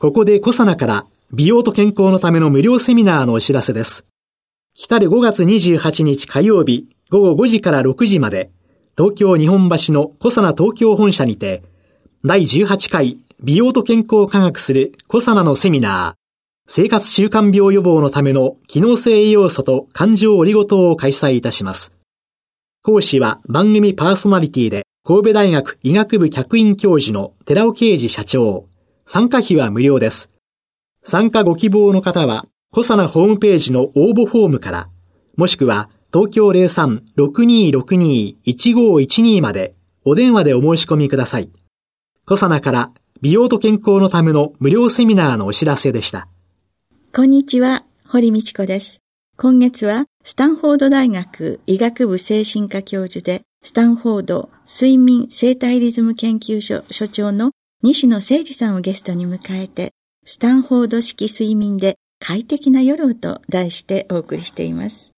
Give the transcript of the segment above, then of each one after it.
ここでコサナから美容と健康のための無料セミナーのお知らせです来たる5月28日火曜日午後5時から6時まで東京日本橋のコサナ東京本社にて第18回美容と健康を科学するコサナのセミナー生活習慣病予防のための機能性栄養素と感情オリゴ糖を開催いたします。講師は番組パーソナリティで神戸大学医学部客員教授の寺尾啓治社長。参加費は無料です。参加ご希望の方は、コサナホームページの応募フォームから、もしくは東京03-6262-1512までお電話でお申し込みください。コサナから美容と健康のための無料セミナーのお知らせでした。こんにちは、堀道子です。今月は、スタンフォード大学医学部精神科教授で、スタンフォード睡眠生態リズム研究所所長の西野誠二さんをゲストに迎えて、スタンフォード式睡眠で快適な夜をと題してお送りしています。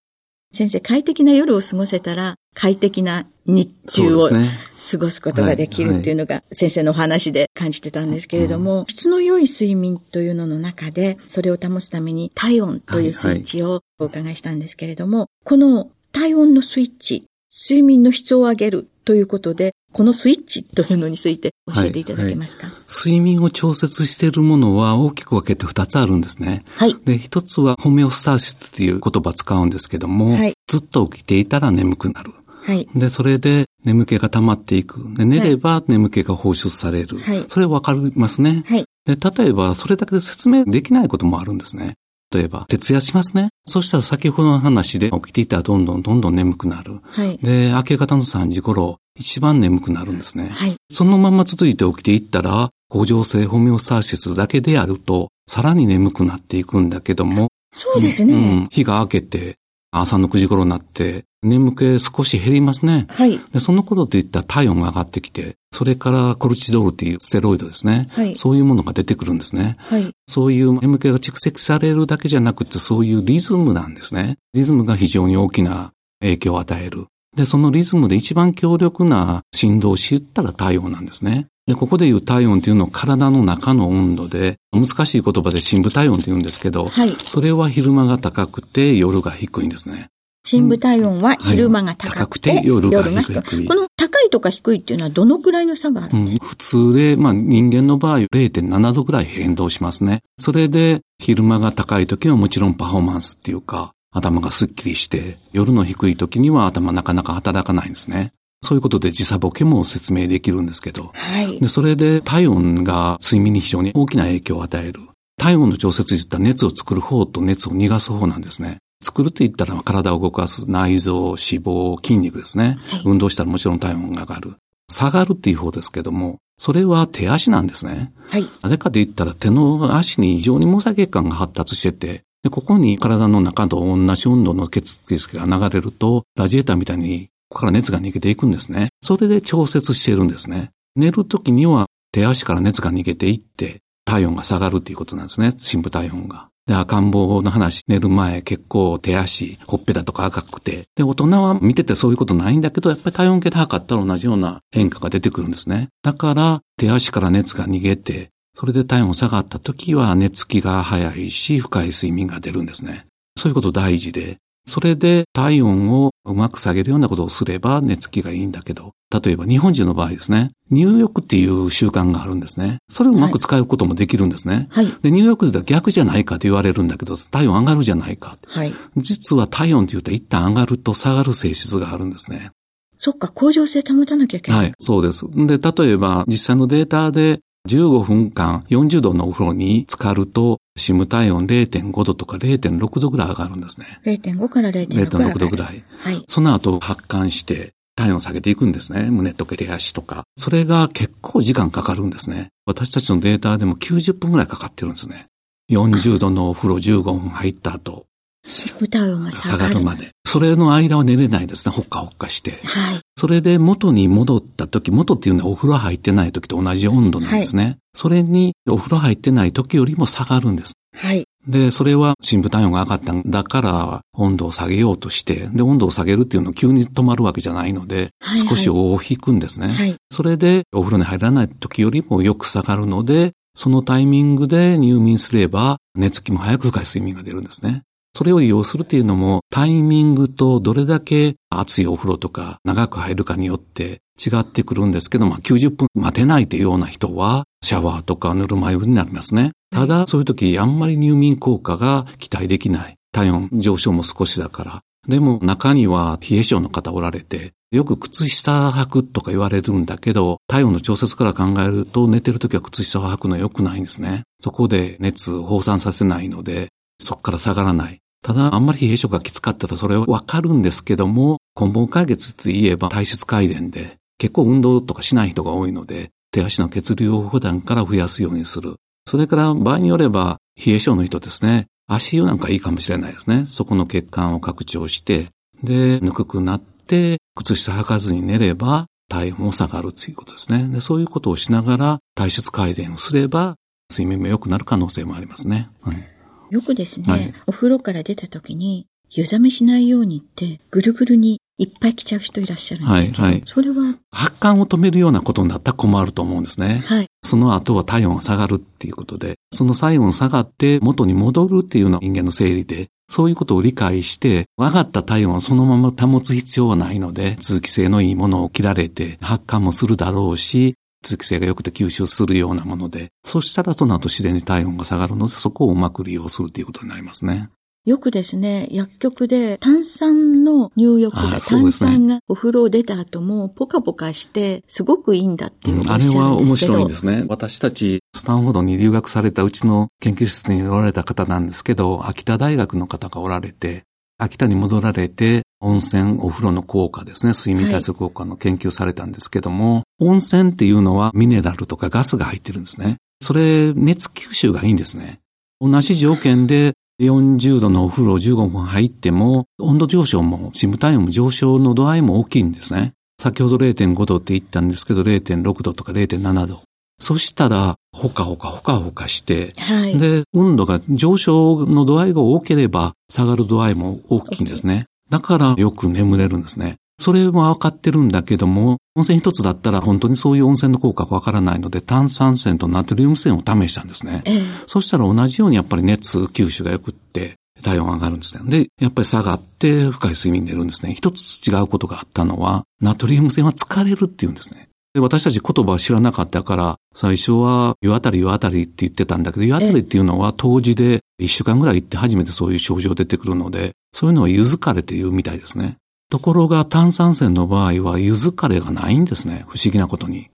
先生、快適な夜を過ごせたら、快適な日中を過ごすことができるっていうのが先生のお話で感じてたんですけれども、質の良い睡眠というのの中で、それを保つために体温というスイッチをお伺いしたんですけれども、この体温のスイッチ、睡眠の質を上げるということで、このスイッチというのについて教えていただけますか、はいはい、睡眠を調節しているものは大きく分けて2つあるんですね。はい。で、1つはホメオスターシスっていう言葉使うんですけども、はい、ずっと起きていたら眠くなる。はい。で、それで眠気が溜まっていく。で、寝れば眠気が放出される。はい。それわかりますね。はい。で、例えば、それだけで説明できないこともあるんですね。例えば、徹夜しますね。そしたら先ほどの話で起きていたらどんどんどんどん眠くなる。はい。で、明け方の3時頃、一番眠くなるんですね。はい。そのまま続いて起きていったら、恒常性ホメオスターシスだけであると、さらに眠くなっていくんだけども、そうですね。うん。日が明けて、朝の9時頃になって、眠気少し減りますね。はい。でそのことといったら体温が上がってきて、それからコルチドールっていうステロイドですね。はい。そういうものが出てくるんですね。はい。そういう眠気が蓄積されるだけじゃなくて、そういうリズムなんですね。リズムが非常に大きな影響を与える。で、そのリズムで一番強力な振動を知ったら体温なんですね。で、ここで言う体温っていうのは体の中の温度で、難しい言葉で深部体温って言うんですけど、はい。それは昼間が高くて夜が低いんですね。深部体温は昼間が高くて、はい、夜が低い。この高いとか低いっていうのはどのくらいの差があるんですか、うん、普通で、まあ人間の場合0.7度ぐらい変動しますね。それで昼間が高い時はもちろんパフォーマンスっていうか、頭がスッキリして、夜の低い時には頭なかなか働かないんですね。そういうことで時差ボケも説明できるんですけど。はい。で、それで体温が睡眠に非常に大きな影響を与える。体温の調節といった熱を作る方と熱を逃がす方なんですね。作るって言ったら体を動かす内臓、脂肪、筋肉ですね。はい、運動したらもちろん体温が上がる。下がるっていう方ですけども、それは手足なんですね。はい。なぜかで言ったら手の足に非常に毛細血管が発達してて、で、ここに体の中と同じ温度の血液が流れると、ラジエーターみたいにここから熱が逃げていくんですね。それで調節しているんですね。寝るときには手足から熱が逃げていって、体温が下がるっていうことなんですね。深部体温が。で、赤ん坊の話、寝る前結構手足、ほっぺたとか赤くて。で、大人は見ててそういうことないんだけど、やっぱり体温計で測ったら同じような変化が出てくるんですね。だから、手足から熱が逃げて、それで体温下がった時は寝つきが早いし、深い睡眠が出るんですね。そういうこと大事で、それで体温をうまく下げるようなことをすれば寝つきがいいんだけど、例えば日本人の場合ですね、入浴っていう習慣があるんですね。それをうまく使うこともできるんですね。はい。で、入浴では逆じゃないかと言われるんだけど、体温上がるじゃないか。はい。実は体温って言うと一旦上がると下がる性質があるんですね。そっか、向上性保たなきゃいけない。はい、そうです。で、例えば、実際のデータで15分間40度のお風呂に浸かると、シム体温0.5度とか0.6度ぐらい上がるんですね。0.5から0.6 0.6度ぐらい。はい。その後発汗して、体温を下げていくんですね。胸とか手足とか。それが結構時間かかるんですね。私たちのデータでも90分ぐらいかかってるんですね。40度のお風呂15分入った後、深部体温が下。がるまで。それの間は寝れないですね。ほっかほっかして。はい。それで元に戻った時、元っていうのはお風呂入ってない時と同じ温度なんですね。それにお風呂入ってない時よりも下がるんです。はい。で、それは深部体温が上がったんだから温度を下げようとして、で、温度を下げるっていうのは急に止まるわけじゃないので、はいはい少し尾を引くんですね。はい。それでお風呂に入らない時よりもよく下がるので、そのタイミングで入眠すれば寝つきも早く深い睡眠が出るんですね。それを利用するっていうのもタイミングとどれだけ熱いお風呂とか長く入るかによって違ってくるんですけど、まあ90分待てないというような人はシャワーとかぬるま湯になりますね。ただそういう時あんまり入眠効果が期待できない。体温上昇も少しだから。でも中には冷え性の方おられて、よく靴下履くとか言われるんだけど、体温の調節から考えると寝てる時は靴下を履くのは良くないんですね。そこで熱を放散させないので、そこから下がらない。ただ、あんまり冷え性がきつかったらそれはわかるんですけども、根本解決って言えば体質改善で、結構運動とかしない人が多いので、手足の血流を普段から増やすようにする。それから場合によれば、冷え性の人ですね、足湯なんかいいかもしれないですね。そこの血管を拡張して、で、ぬくくなって、靴下履かずに寝れば、体温も下がるということですね。で、そういうことをしながら体質改善をすれば、睡眠も良くなる可能性もありますね。はいよくですね、はいお風呂から出た時に、湯冷めしないようにって、ぐるぐるにいっぱい来ちゃう人いらっしゃるんですけど、はいはいそれは、発汗を止めるようなことになったら困ると思うんですね。はい。その後は体温が下がるっていうことで、その体温下がって元に戻るっていうのは人間の生理で、そういうことを理解して、上がった体温をそのまま保つ必要はないので、通気性のいいものを着られて、発汗もするだろうし、通気性が良くて吸収するようなもので、そしたらその後自然に体温が下がるので、そこをうまく利用するということになりますね。よくですね、薬局で炭酸の入浴あ剤、ね酸がお風呂を出た後もポカポカして、すごくいいんだっていううんあれは面んですけど。白いんですね。私たち、スタンフォードに留学されたうちの研究室におられた方なんですけど、秋田大学の方がおられて、秋田に戻られて、温泉、お風呂の効果ですね、睡眠対策効果の研究されたんですけども、温泉っていうのはミネラルとかガスが入ってるんですね。それ、熱吸収がいいんですね。同じ条件で40度のお風呂15分入っても、温度上昇も、深部体温も上昇の度合いも大きいんですね。先ほど0.5度って言ったんですけど、0.6度とか0.7度。そしたら、ほかほかほかほかして、はい。で、温度が上昇の度合いが多ければ、下がる度合いも大きいんですね。だからよく眠れるんですね。それも分かってるんだけども、温泉一つだったら本当にそういう温泉の効果が分からないので、炭酸泉とナトリウム泉を試したんですね。ええそしたら同じようにやっぱり熱吸収が良くって、体温が上がるんですね。で、やっぱり下がって深い睡眠に出るんですね。一つ違うことがあったのは、ナトリウム泉は疲れるっていうんですね。で、私たち言葉を知らなかったから、最初は湯あたり湯あたりって言ってたんだけど、湯あたりっていうのは当時で一週間ぐらい行って初めてそういう症状出てくるので、そういうのは湯疲れっていうみたいですね。ところが炭酸泉の場合は湯疲れがないんですね。不思議なことに。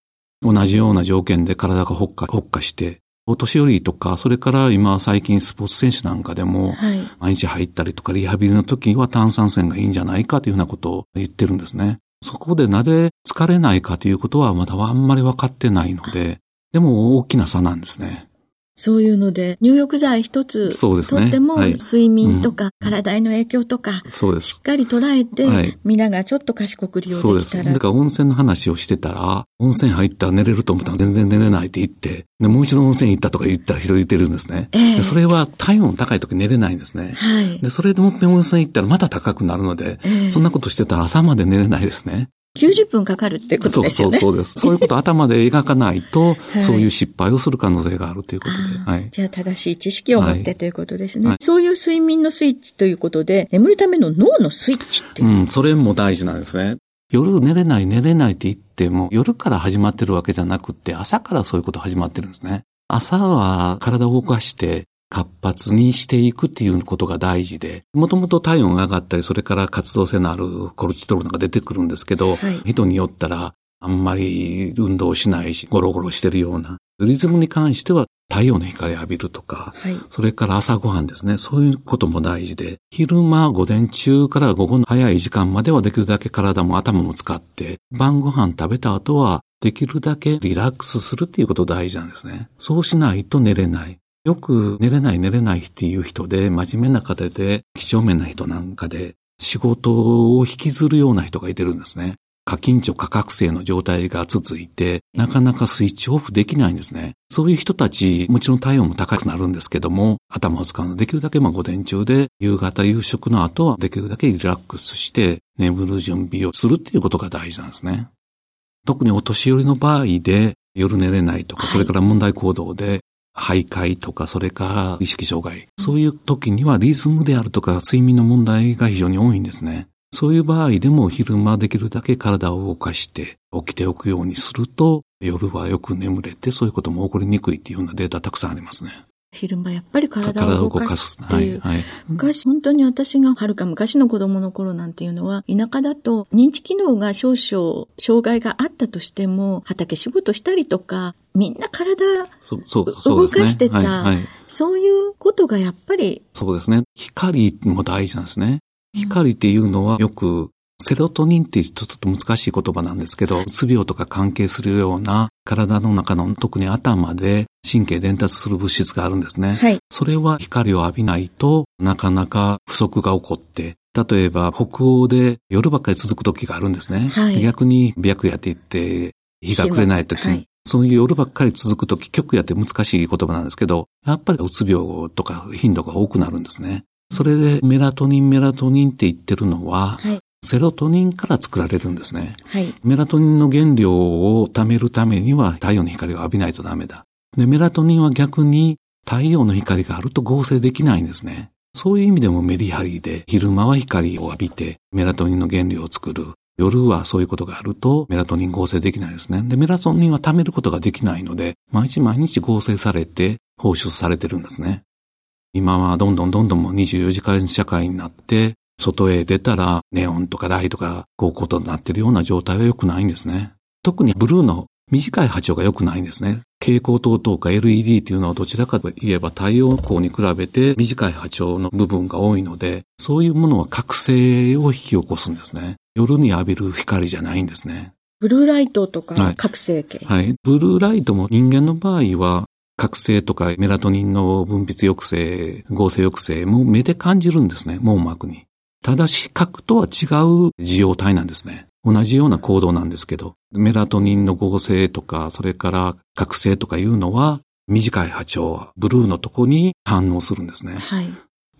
同じような条件で体がほっかほっかして、お年寄りとか、それから今最近スポーツ選手なんかでも、はい。毎日入ったりとかリハビリの時は炭酸泉がいいんじゃないかというようなことを言ってるんですね。そこでなぜ疲れないかということはまだあんまり分かってないので、でも大きな差なんですね。そういうので、入浴剤一つそうですねとってもはい睡眠とか体への影響とか、そうです。しっかり捉えて、はい皆がちょっと賢く利用そうです。できたら。だから温泉の話をしてたら、温泉入ったら寝れると思ったら全然寝れないって言って、でもう一度温泉行ったとか言った人いてるんですね。ええでそれは体温高い時寝れないんですね。はい。で、それでもっぺん温泉行ったらまた高くなるので、ええそんなことしてたら朝まで寝れないですね。90分かかるってことそうですよね。そうそうです。そういうことを頭で描かないと、いそういう失敗をする可能性があるということで。はい。じゃあ正しい知識を持っはいてということですね。はいそういう睡眠のスイッチということで、眠るための脳のスイッチっていう。うん、それも大事なんですね。夜寝れない寝れないって言っても、夜から始まってるわけじゃなくって、朝からそういうこと始まってるんですね。朝は体を動かして、活発にしていくっていうことが大事で、もともと体温が上がったり、それから活動性のあるコルチトロールが出てくるんですけど、はい人によったら、あんまり運動しないし、ゴロゴロしてるような、リズムに関しては太陽の光を浴びるとか、はい。それから朝ごはんですね。そういうことも大事で、昼間、午前中から午後の早い時間まではできるだけ体も頭も使って、晩ご飯食べた後は、できるだけリラックスするっていうこと大事なんですね。そうしないと寝れない。よく寝れない寝れないっていう人で、真面目な方で、几帳面な人なんかで、仕事を引きずるような人がいてるんですね。過緊張過覚醒の状態が続いて、なかなかスイッチオフできないんですね。そういう人たち、もちろん体温も高くなるんですけども、頭を使うのできるだけまあ午前中で、夕方夕食の後はできるだけリラックスして、眠る準備をするっていうことが大事なんですね。特にお年寄りの場合で、夜寝れないとか、それから問題行動で、徘徊とか、それから意識障害。そういう時にはリズムであるとか睡眠の問題が非常に多いんですね。そういう場合でも昼間できるだけ体を動かして起きておくようにすると夜はよく眠れてそういうことも起こりにくいっていうようなデータたくさんありますね。昼間やっぱり体を動かすっていう。はいはい、昔、本当に私がはるか昔の子供の頃なんていうのは、田舎だと認知機能が少々障害があったとしても、畑仕事したりとか、みんな体動かしてた、はいはい、そういうことがやっぱり。そうですね。光も大事なんですね。光っていうのはよくセロトニンってちょっと難しい言葉なんですけど、うつ病とか関係するような体の中の特に頭で神経伝達する物質があるんですね。はい。それは光を浴びないとなかなか不足が起こって、例えば北欧で夜ばっかり続く時があるんですね。はい。逆に白夜って言って日が暮れない時に、はい、そういう夜ばっかり続く時、極夜って難しい言葉なんですけど、やっぱりうつ病とか頻度が多くなるんですね。それでメラトニンメラトニンって言ってるのは、はい、セロトニンから作られるんですね。はい、メラトニンの原料を貯めるためには太陽の光を浴びないとダメだ。で、メラトニンは逆に太陽の光があると合成できないんですね。そういう意味でもメリハリで、昼間は光を浴びてメラトニンの原料を作る。夜はそういうことがあるとメラトニン合成できないですね。で、メラトニンは貯めることができないので、毎日毎日合成されて放出されてるんですね。今はどんどんどんどんも24時間社会になって、外へ出たらネオンとかライトがこうことになっているような状態は良くないんですね。特にブルーの短い波長が良くないんですね。蛍光灯とか LED っていうのはどちらかといえば太陽光に比べて短い波長の部分が多いので、そういうものは覚醒を引き起こすんですね。夜に浴びる光じゃないんですね。ブルーライトとか覚醒系、はい、はい。ブルーライトも人間の場合は覚醒とかメラトニンの分泌抑制、合成抑制も目で感じるんですね、網膜に。ただ視覚とは違う受容体なんですね。同じような行動なんですけど、メラトニンの合成とか、それから覚醒とかいうのは、短い波長、ブルーのとこに反応するんですね。はい。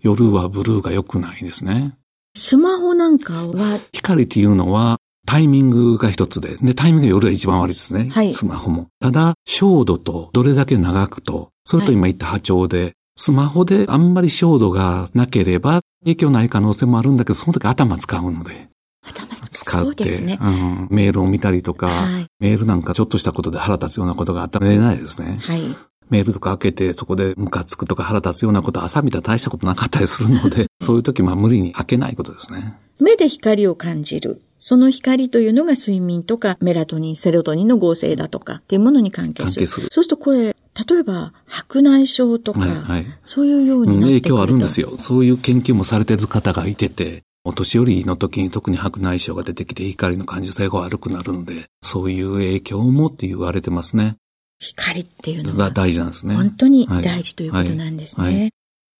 夜はブルーが良くないですね。スマホなんかは？光っていうのはタイミングが一つで、で、タイミングが夜が一番悪いですね。はい。スマホも。ただ、照度とどれだけ長くと、それと今言った波長で、はい、スマホであんまり照度がなければ影響ない可能性もあるんだけど、その時頭使うので。頭使って、ね、うん、メールを見たりとか、はい、メールなんかちょっとしたことで腹立つようなことがあったら寝れないですね。はい。メールとか開けてそこでムカつくとか腹立つようなこと朝見たら大したことなかったりするので、そういう時まあ無理に開けないことですね。目で光を感じる。その光というのが睡眠とかメラトニン、セロトニンの合成だとかっていうものに関係する。するそうするとこれ、例えば白内障とか、はいはい、そういうようになってくる影響あるんですよ。そういう研究もされてる方がいてて、お年寄りの時に特に白内障が出てきて光の感受性が悪くなるので、そういう影響もって言われてますね。光っていうのは大事なんですね。本当に大事ということなんですね。はいはい、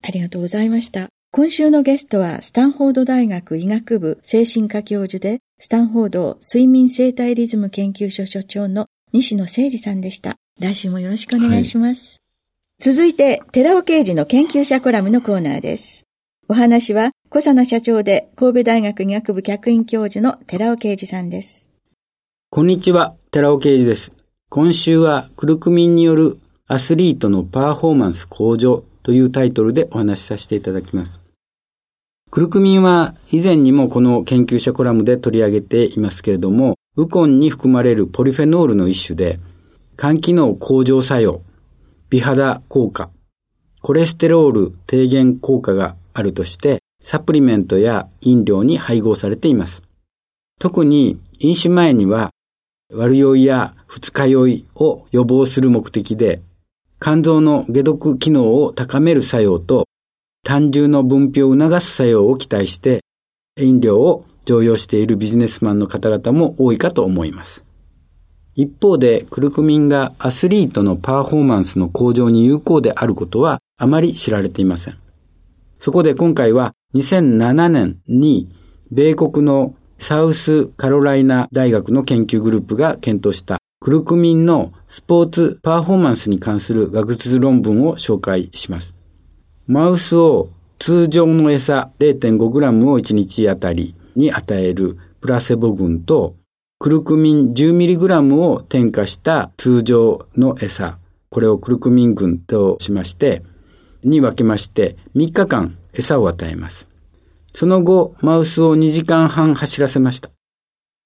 ありがとうございました。今週のゲストは、スタンフォード大学医学部精神科教授で、スタンフォード睡眠生態リズム研究所所長の西野誠二さんでした。来週もよろしくお願いします。はい、続いて、寺尾刑事の研究者コラムのコーナーです。お話は、小佐奈社長で神戸大学医学部客員教授の寺尾啓二さんです。こんにちは、寺尾啓二です。今週は、クルクミンによるアスリートのパフォーマンス向上というタイトルでお話しさせていただきます。クルクミンは以前にもこの研究者コラムで取り上げていますけれども、ウコンに含まれるポリフェノールの一種で、肝機能向上作用、美肌効果、コレステロール低減効果があるとして、サプリメントや飲料に配合されています。特に飲酒前には、悪酔いや二日酔いを予防する目的で、肝臓の解毒機能を高める作用と単純の分泌を促す作用を期待して、飲料を常用しているビジネスマンの方々も多いかと思います。一方で、クルクミンがアスリートのパフォーマンスの向上に有効であることはあまり知られていません。そこで今回は2007年に米国のサウスカロライナ大学の研究グループが検討したクルクミンのスポーツパフォーマンスに関する学術論文を紹介します。マウスを通常の餌 0.5g を1日あたりに与えるプラセボ群とクルクミン 10mg を添加した通常の餌、これをクルクミン群としまして、に分けまして3日間餌を与えます。その後、マウスを2時間半走らせました。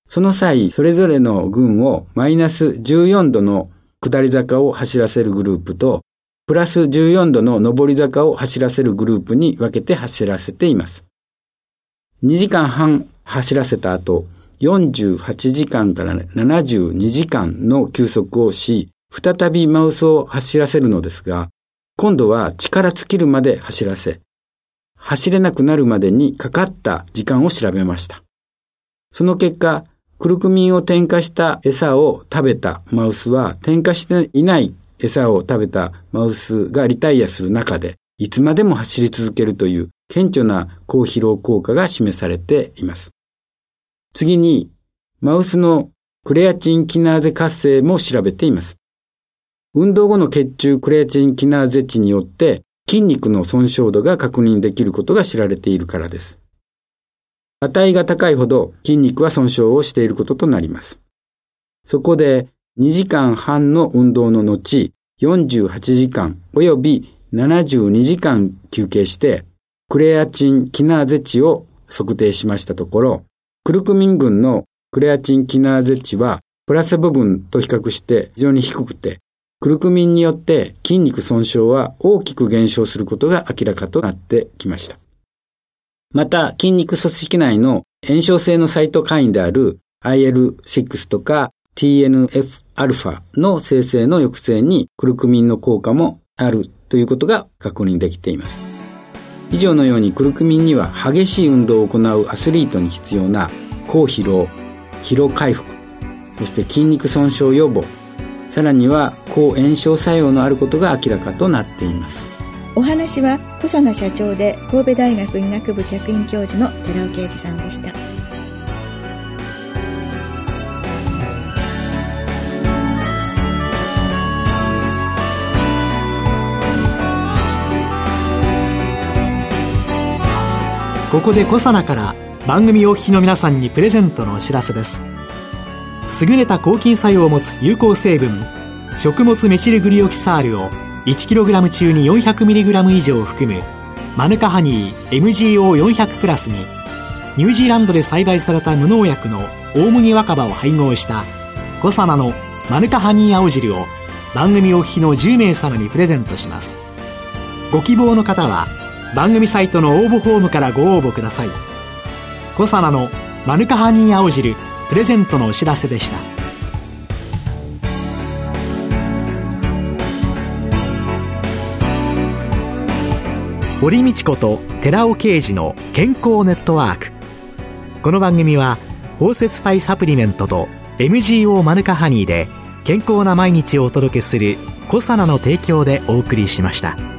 その際、それぞれの群をマイナス14度の下り坂を走らせるグループと、プラス14度の上り坂を走らせるグループに分けて走らせています。2時間半走らせた後、48時間から72時間の休息をし、再びマウスを走らせるのですが、今度は力尽きるまで走らせ、走れなくなるまでにかかった時間を調べました。その結果、クルクミンを添加した餌を食べたマウスは、添加していない餌を食べたマウスがリタイアする中で、いつまでも走り続けるという顕著な高疲労効果が示されています。次に、マウスのクレアチンキナーゼ活性も調べています。運動後の血中クレアチンキナーゼ値によって筋肉の損傷度が確認できることが知られているからです。値が高いほど筋肉は損傷をしていることとなります。そこで2時間半の運動の後、48時間及び72時間休憩して、クレアチンキナーゼ値を測定しましたところ、クルクミン群のクレアチンキナーゼ値はプラセボ群と比較して非常に低くて、クルクミンによって筋肉損傷は大きく減少することが明らかとなってきました。また、筋肉組織内の炎症性のサイトカインである IL6 とか TNF-α の生成の抑制にクルクミンの効果もあるということが確認できています。以上のようにクルクミンには激しい運動を行うアスリートに必要な抗疲労、疲労回復、そして筋肉損傷予防、さらには抗炎症作用のあることが明らかとなっています。お話は小佐野社長で神戸大学医学部客員教授の寺尾啓二さんでした。ここで小佐奈から番組お聞きの皆さんにプレゼントのお知らせです。優れた抗菌作用を持つ有効成分食物メチルグリオキサールを 1kg 中に 400mg 以上含むマヌカハニー MGO400 プラスにニュージーランドで栽培された無農薬の大麦若葉を配合したコサナのマヌカハニー青汁を番組お聞きの10名様にプレゼントします。ご希望の方は番組サイトの応募フォームからご応募ください。コサナのマヌカハニー青汁プレゼントのお知らせでした。堀道子と寺尾啓二の健康ネットワーク。この番組は包摂体サプリメントと MGO マヌカハニーで健康な毎日をお届けする「コサナの提供」でお送りしました。